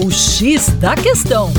O X da questão.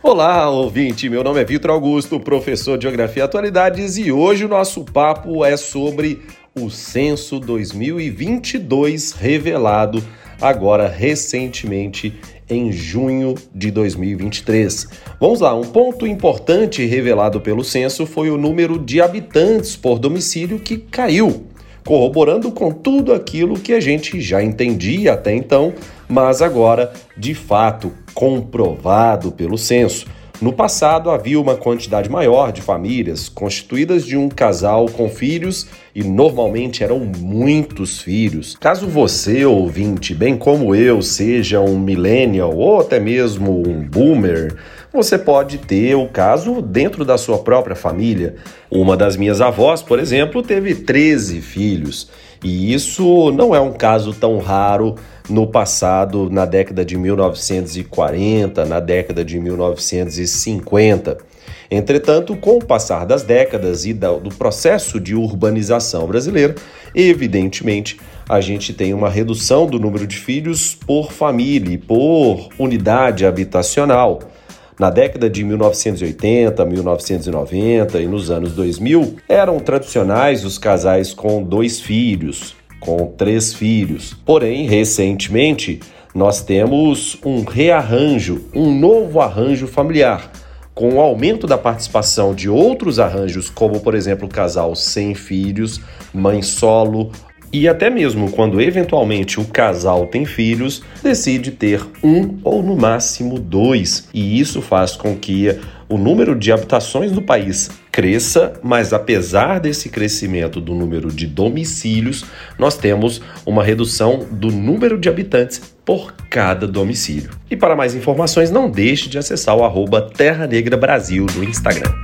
Olá, ouvinte. Meu nome é Vitor Augusto, professor de Geografia e Atualidades, e hoje o nosso papo é sobre o censo 2022 revelado agora recentemente em junho de 2023. Vamos lá, um ponto importante revelado pelo censo foi o número de habitantes por domicílio que caiu, corroborando com tudo aquilo que a gente já entendia até então, mas agora de fato comprovado pelo censo. No passado, havia uma quantidade maior de famílias constituídas de um casal com filhos e normalmente eram muitos filhos. Caso você, ouvinte, bem como eu, seja um millennial ou até mesmo um boomer, você pode ter o caso dentro da sua própria família. Uma das minhas avós, por exemplo, teve 13 filhos. E isso não é um caso tão raro no passado, na década de 1940, na década de 1950. Entretanto, com o passar das décadas e do processo de urbanização brasileiro, evidentemente a gente tem uma redução do número de filhos por família, por unidade habitacional. Na década de 1980, 1990 e nos anos 2000, eram tradicionais os casais com dois filhos, com três filhos. Porém, recentemente, nós temos um rearranjo, um novo arranjo familiar, com o aumento da participação de outros arranjos, como por exemplo, casal sem filhos, mãe solo, e até mesmo quando eventualmente o casal tem filhos, decide ter um ou no máximo dois. E isso faz com que o número de habitações no país cresça, mas apesar desse crescimento do número de domicílios, nós temos uma redução do número de habitantes por cada domicílio. E para mais informações, não deixe de acessar o arroba Terra Negra Brasil no Instagram.